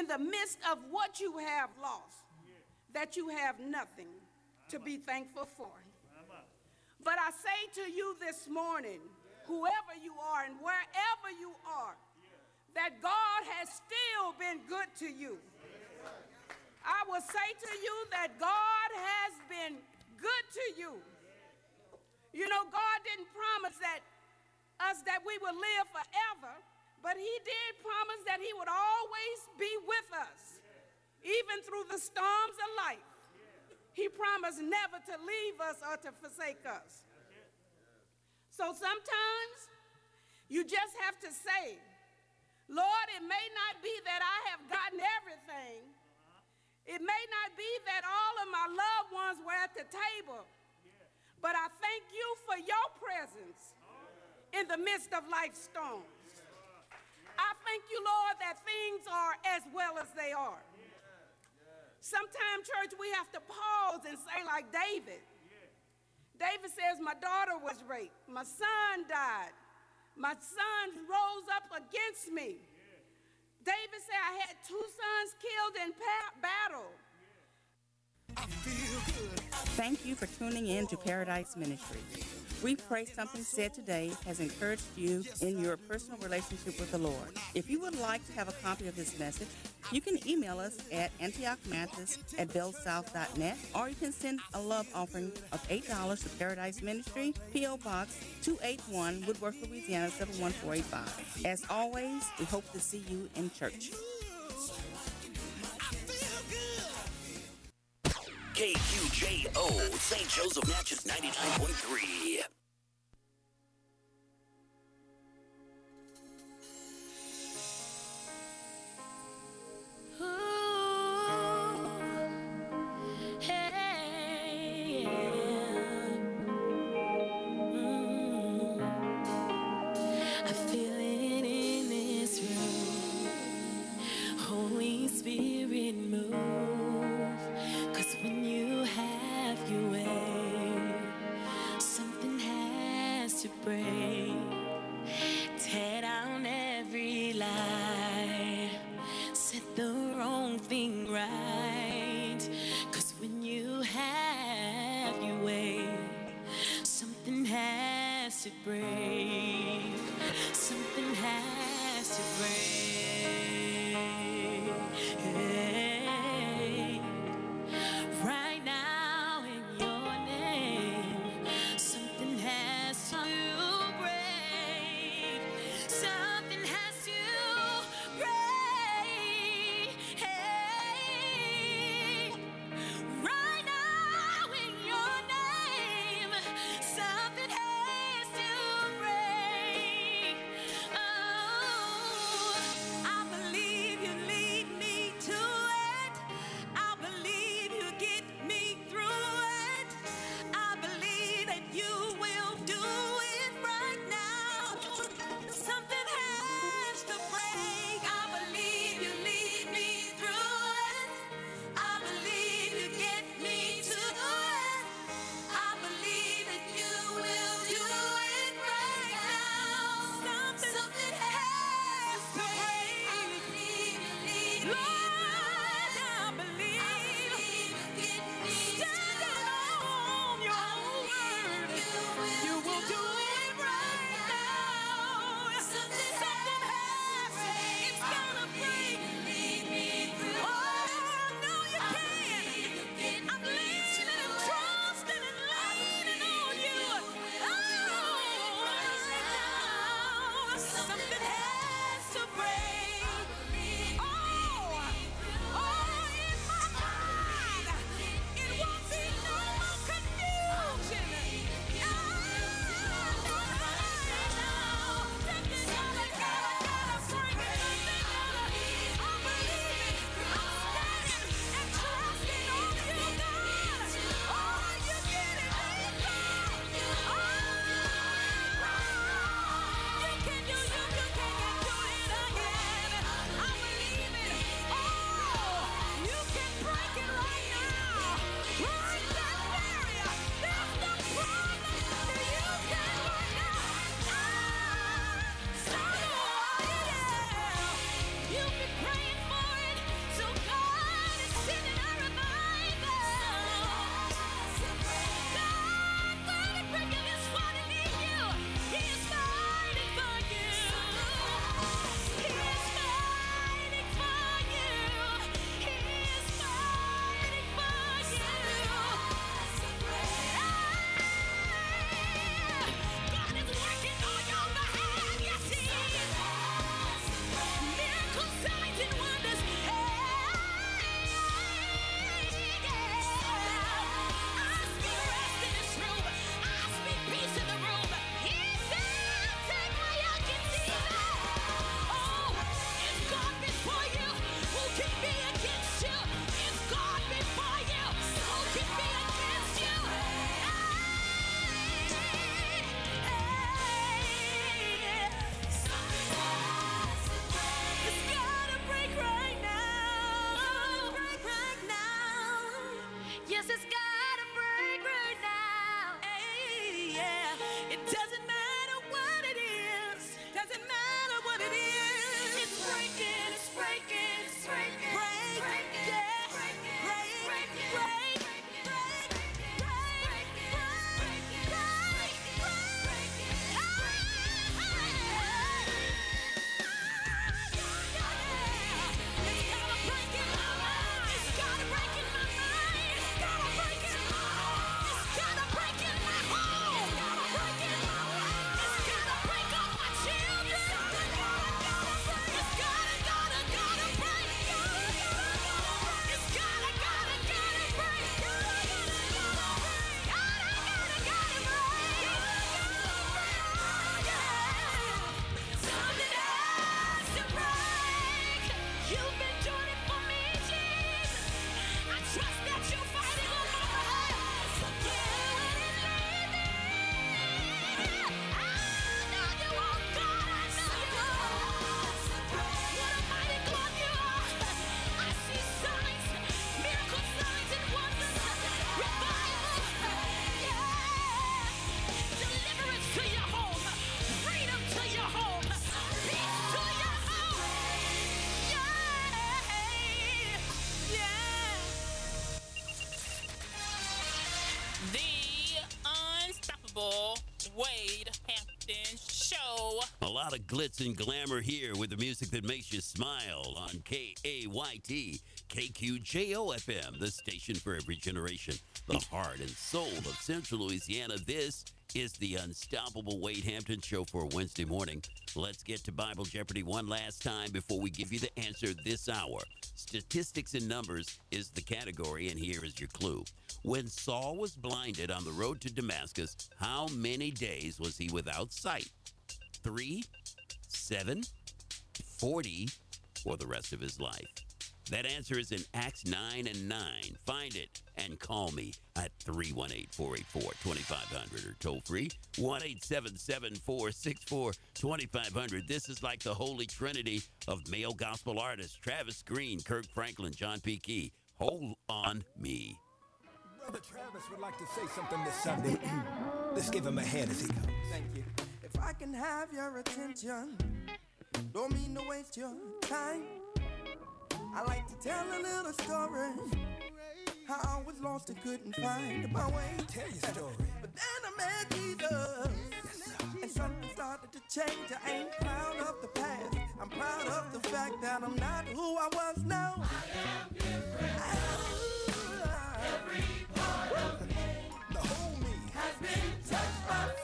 in the midst of what you have lost, that you have nothing to be thankful for. But I say to you this morning, whoever you are and wherever you are, that God has still been good to you. I will say to you that God has been good to you. You know, God didn't promise that us that we would live forever, but he did promise that he would always be with us, even through the storms of life. He promised never to leave us or to forsake us. So sometimes you just have to say, Lord, it may not be that I have gotten everything. It may not be that all of my loved ones were at the table. But I thank you for your presence in the midst of life's storms. Thank you, Lord, that things are as well as they are. Sometimes, church, we have to pause and say, like David. David says, My daughter was raped, my son died, my son rose up against me. David said, I had two sons killed in battle. Thank you for tuning in to Paradise Ministry. We pray something said today has encouraged you in your personal relationship with the Lord. If you would like to have a copy of this message, you can email us at antiochmathis at bellsouth.net or you can send a love offering of $8 to Paradise Ministry, P.O. Box 281, Woodworth, Louisiana 71485. As always, we hope to see you in church. KQJO, St. Joseph Natchez 99.3. love. Lot of glitz and glamour here with the music that makes you smile on KAYT, KQJO FM, the station for every generation, the heart and soul of Central Louisiana. This is the Unstoppable Wade Hampton Show for Wednesday morning. Let's get to Bible Jeopardy one last time before we give you the answer this hour. Statistics and numbers is the category, and here is your clue. When Saul was blinded on the road to Damascus, how many days was he without sight? Three, seven, 40, or the rest of his life? That answer is in Acts 9 and 9. Find it and call me at 318 484 2500 or toll free 1 877 464 2500. This is like the holy trinity of male gospel artists Travis Greene, Kirk Franklin, John P. Kee. Hold on me. Brother Travis would like to say something this Sunday. Let's give him a hand as he comes. Thank you. I can have your attention, don't mean to waste your time. I like to tell a little story. How I was lost and couldn't find my way. Tell your story. but then I met Jesus. and something started to change. I ain't proud of the past. I'm proud of the fact that I'm not who I was now. I am different. Ah. Every part of me. The whole me has been touched by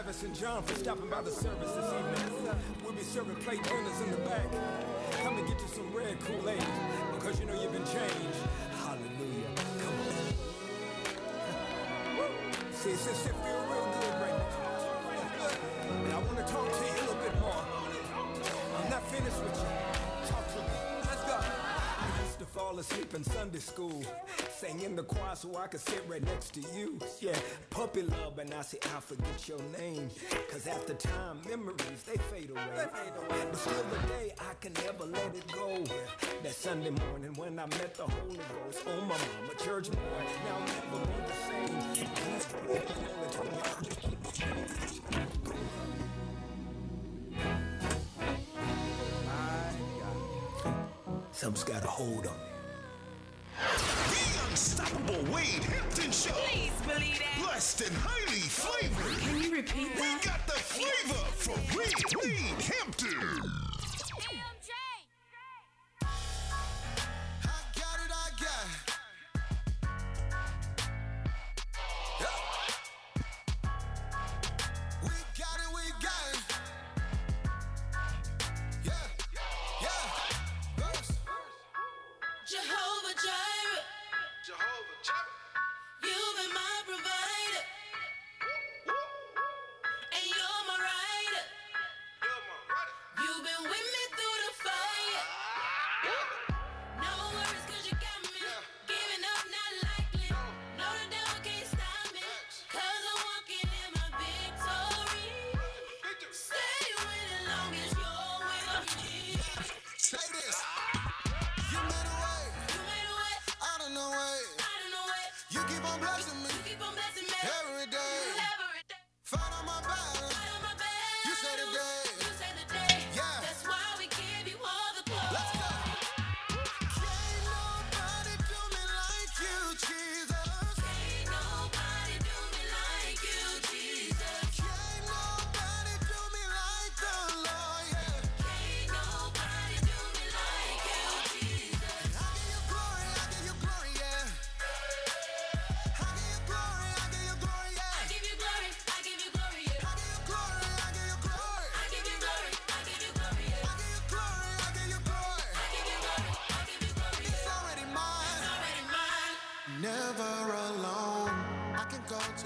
Travis and John for stopping by the service this evening. We'll be serving plate dinners in the back. Come and get you some red Kool-Aid because you know you've been changed. Hallelujah. Come on. See, feel real good right now. And I want to talk to you a little bit more. I'm not finished with you. Talk to me. Let's go. I used to fall asleep in Sunday school. Sang in the choir so I could sit right next to you. Yeah, puppy love, and I say I forget your name. Cause after time, memories, they fade away. They fade away. But still today, I can never let it go. That Sunday morning when I met the Holy Ghost. Oh, my mama, church boy. Now I'll never be the same. Something's got a hold on me. Unstoppable Wade Hampton Show. Please believe that. balanced and highly flavored. Can you repeat that? We got the flavor for Reed, Reed Hampton.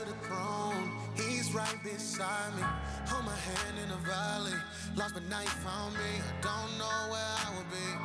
to the throne. He's right beside me. Hold my hand in a valley. Lost but now you found me. I don't know where I would be.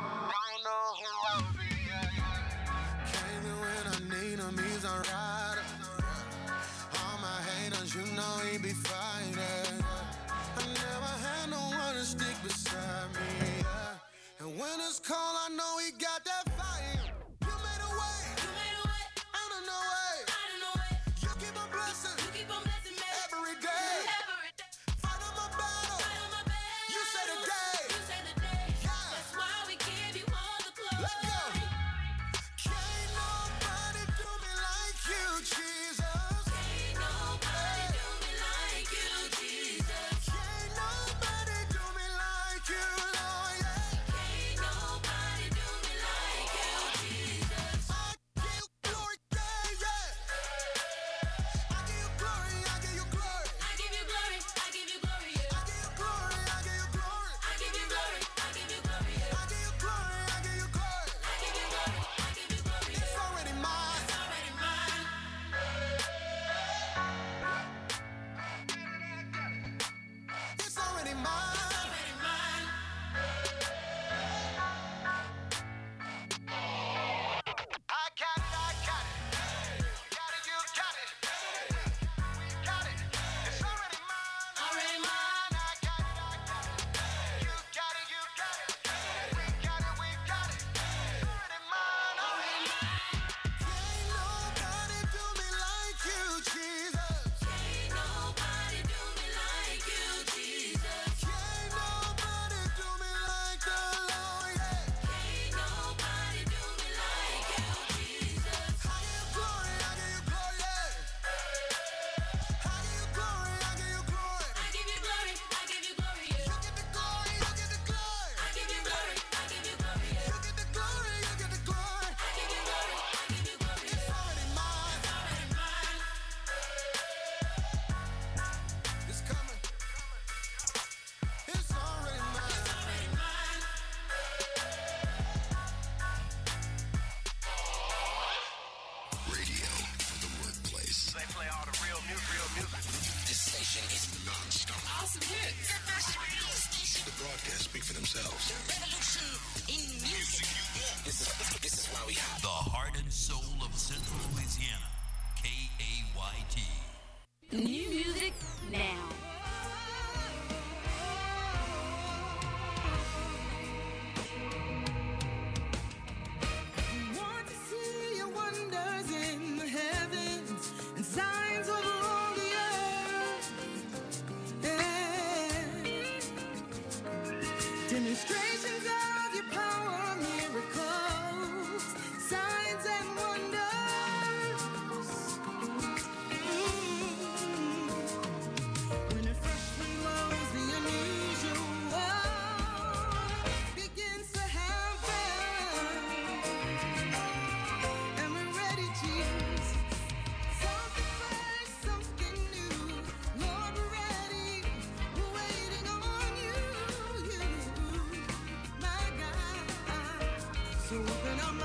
So open up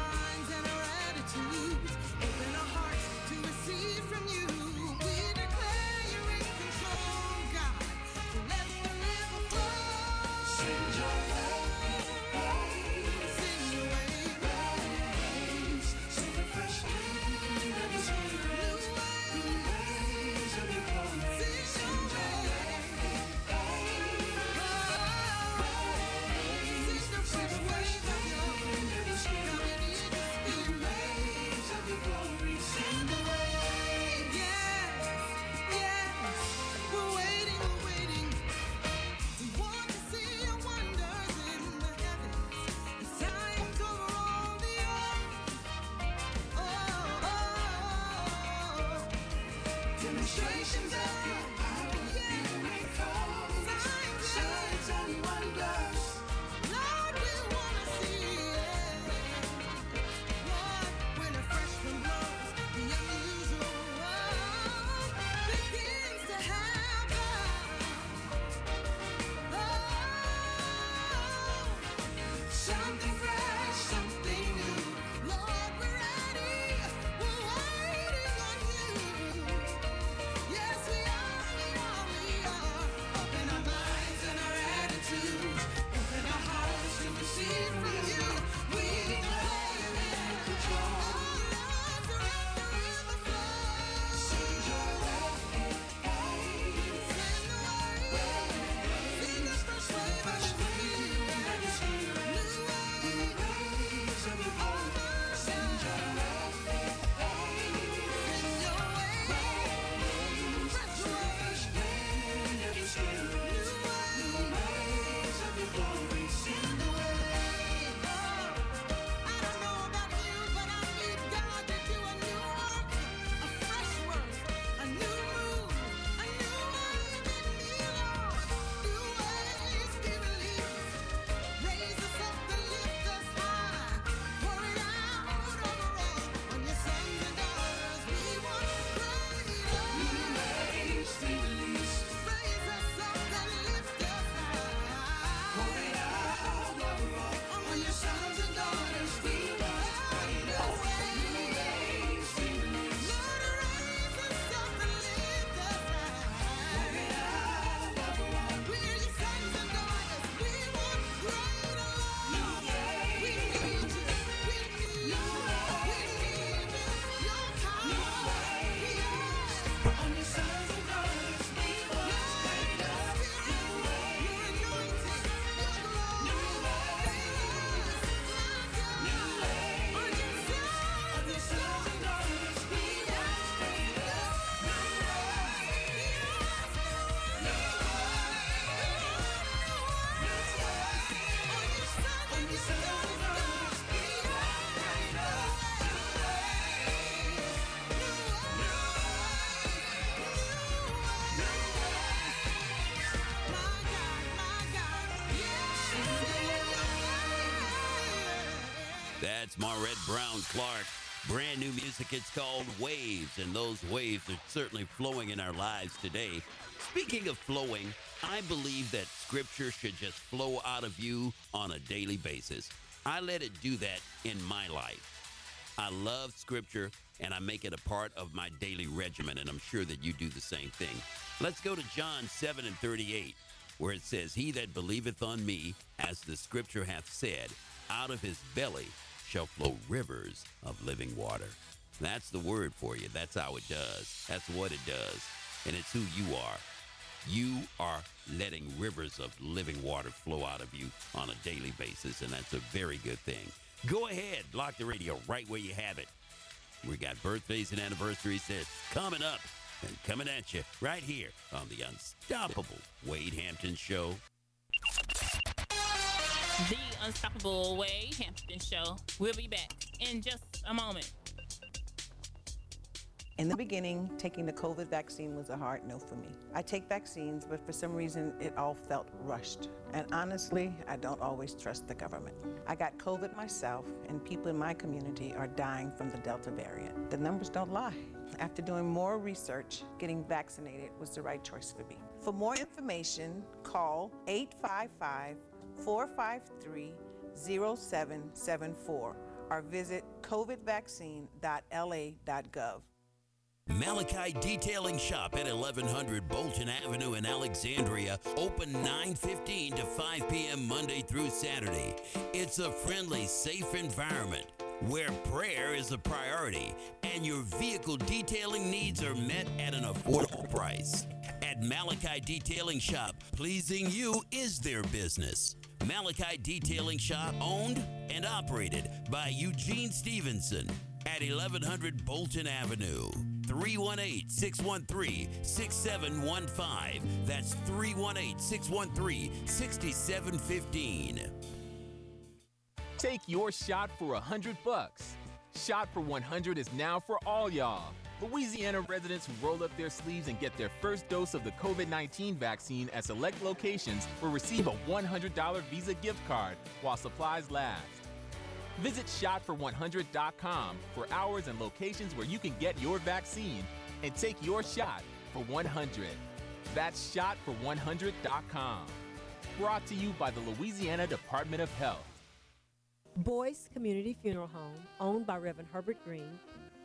Maurette Brown Clark. Brand new music. It's called Waves, and those waves are certainly flowing in our lives today. Speaking of flowing, I believe that scripture should just flow out of you on a daily basis. I let it do that in my life. I love scripture and I make it a part of my daily regimen, and I'm sure that you do the same thing. Let's go to John 7 and 38, where it says, He that believeth on me, as the scripture hath said, out of his belly shall flow rivers of living water. That's the word for you. That's how it does. That's what it does. And it's who you are. You are letting rivers of living water flow out of you on a daily basis, and that's a very good thing. Go ahead, lock the radio right where you have it. We got birthdays and anniversaries that's coming up and coming at you right here on the unstoppable Wade Hampton Show. The Unstoppable Wade Hampton Show. We'll be back in just a moment. In the beginning, taking the COVID vaccine was a hard no for me. I take vaccines, but for some reason, it all felt rushed. And honestly, I don't always trust the government. I got COVID myself, and people in my community are dying from the Delta variant. The numbers don't lie. After doing more research, getting vaccinated was the right choice for me. For more information, call 855 453 0774 or visit covidvaccine.la.gov. Malachi Detailing Shop at 1100 Bolton Avenue in Alexandria, open 9:15 to 5 p.m. Monday through Saturday. It's a friendly, safe environment where prayer is a priority and your vehicle detailing needs are met at an affordable price. At Malachi Detailing Shop, pleasing you is their business. Malachi Detailing Shop owned and operated by Eugene Stevenson at 1100 Bolton Avenue. 318 613 6715. That's 318 613 6715. Take your shot for a hundred bucks. Shot for 100 is now for all y'all. Louisiana residents who roll up their sleeves and get their first dose of the COVID 19 vaccine at select locations will receive a $100 Visa gift card while supplies last. Visit shotfor100.com for hours and locations where you can get your vaccine and take your shot for 100. That's shotfor100.com. Brought to you by the Louisiana Department of Health. Boyce Community Funeral Home, owned by Reverend Herbert Green,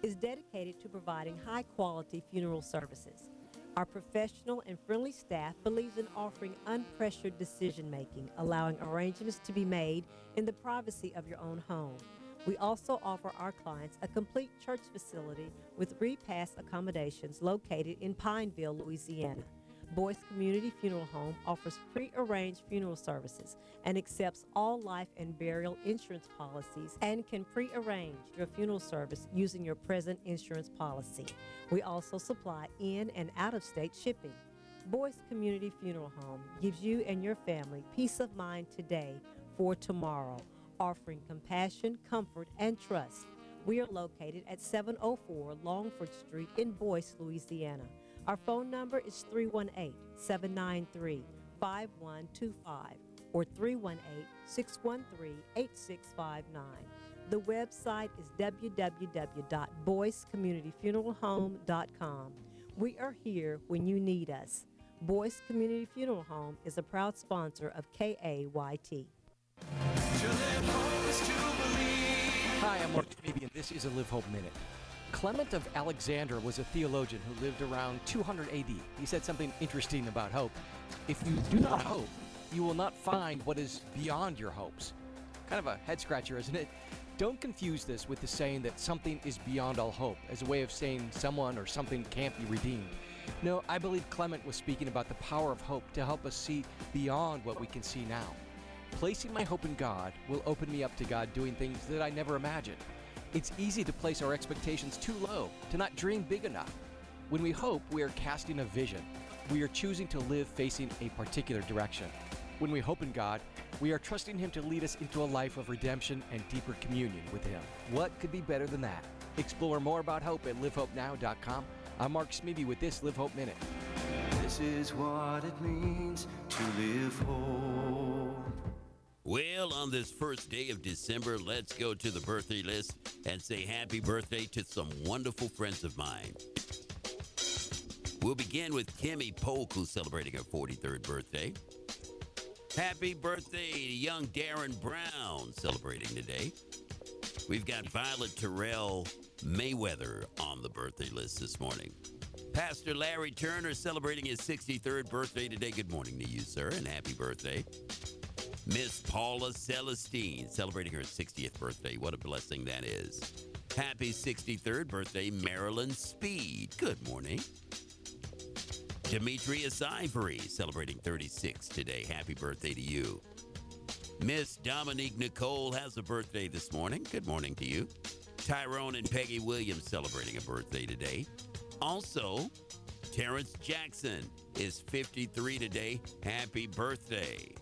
is dedicated to providing high quality funeral services. Our professional and friendly staff believes in offering unpressured decision making, allowing arrangements to be made in the privacy of your own home. We also offer our clients a complete church facility with repass accommodations located in Pineville, Louisiana. Boyce Community Funeral Home offers pre-arranged funeral services and accepts all life and burial insurance policies and can pre-arrange your funeral service using your present insurance policy. We also supply in and out-of-state shipping. Boyce Community Funeral Home gives you and your family peace of mind today for tomorrow, offering compassion, comfort, and trust. We are located at 704 Longford Street in Boyce, Louisiana. Our phone number is 318 793 5125 or 318 613 8659. The website is www.boycecommunityfuneralhome.com. We are here when you need us. Boyce Community Funeral Home is a proud sponsor of KAYT. Hi, I'm Mark Maybe, and this is a Live Hope Minute. Clement of Alexandria was a theologian who lived around 200 AD. He said something interesting about hope. If you do not hope, you will not find what is beyond your hopes. Kind of a head scratcher, isn't it? Don't confuse this with the saying that something is beyond all hope as a way of saying someone or something can't be redeemed. No, I believe Clement was speaking about the power of hope to help us see beyond what we can see now. Placing my hope in God will open me up to God doing things that I never imagined. It's easy to place our expectations too low, to not dream big enough. When we hope, we are casting a vision. We are choosing to live facing a particular direction. When we hope in God, we are trusting Him to lead us into a life of redemption and deeper communion with Him. What could be better than that? Explore more about hope at livehopenow.com. I'm Mark Smithy with this Live Hope Minute. This is what it means to live hope. Well, on this first day of December, let's go to the birthday list and say happy birthday to some wonderful friends of mine. We'll begin with Kimmy Polk, who's celebrating her 43rd birthday. Happy birthday to young Darren Brown, celebrating today. We've got Violet Terrell Mayweather on the birthday list this morning. Pastor Larry Turner celebrating his 63rd birthday today. Good morning to you, sir, and happy birthday. Miss Paula Celestine celebrating her 60th birthday. What a blessing that is. Happy 63rd birthday, Marilyn Speed. Good morning. Demetrius Ivory celebrating 36 today. Happy birthday to you. Miss Dominique Nicole has a birthday this morning. Good morning to you. Tyrone and Peggy Williams celebrating a birthday today. Also, Terrence Jackson is 53 today. Happy birthday.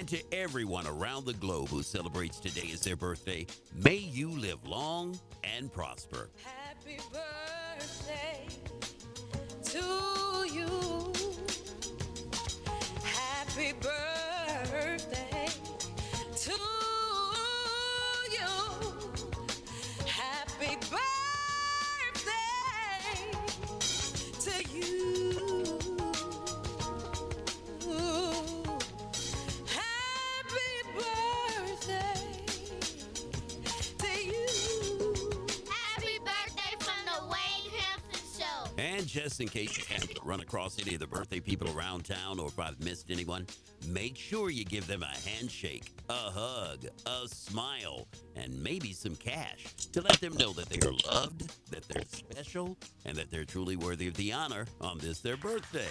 And to everyone around the globe who celebrates today as their birthday, may you live long and prosper. Happy birthday And just in case you happen to run across any of the birthday people around town or if I've missed anyone, make sure you give them a handshake, a hug, a smile, and maybe some cash to let them know that they are loved, that they're special, and that they're truly worthy of the honor on this their birthday.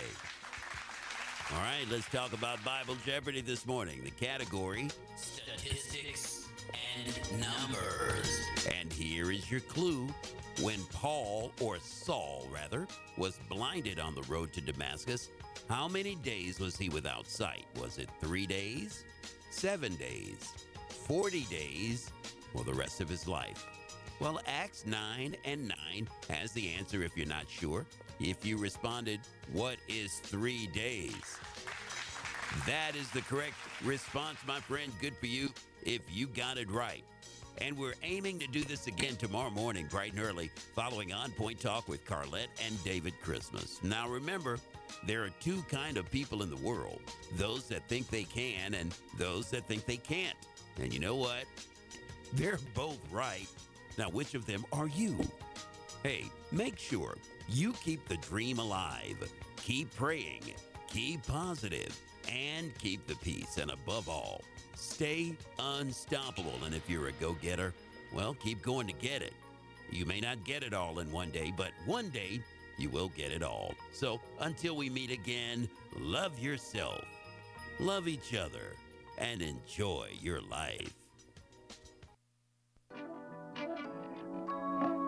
All right, let's talk about Bible Jeopardy this morning. The category Statistics Numbers. And here is your clue. When Paul, or Saul rather, was blinded on the road to Damascus, How many days was he without sight? Was it three days, seven days, 40 days, or the rest of his life? Well, Acts 9 and 9 has the answer if you're not sure. If you responded, What is three days? That is the correct response, my friend. Good for you if you got it right. And we're aiming to do this again tomorrow morning, bright and early, following On Point Talk with Carlette and David Christmas. Now remember, there are two kind of people in the world those that think they can and those that think they can't. And you know what? They're both right. Now, which of them are you? Hey, make sure you keep the dream alive. Keep praying, keep positive, and keep the peace. And above all, stay unstoppable. And if you're a go getter, well, keep going to get it. You may not get it all in one day, but one day you will get it all. So until we meet again, love yourself, love each other, and enjoy your life.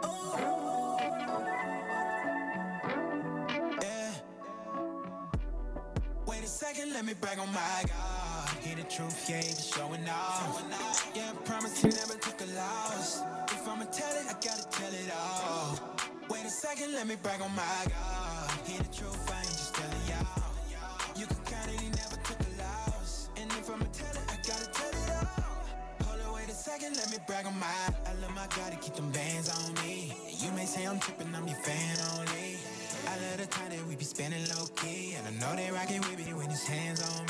Oh. Wait a second, let me brag on my God. Truth, yeah, be showing off. Yeah, I promise he never took a loss. If I'ma tell it, I gotta tell it all. Wait a second, let me brag on my God. Hear the truth, I ain't just telling y'all. You can count it, he never took a loss. And if I'ma tell it, I gotta tell it all. Hold on, wait a second, let me brag on my. I love my God to keep them bands on me. You may say I'm tripping, I'm your fan only. I love the time that we be spending low key, and I know they rockin' with me when his hands on me.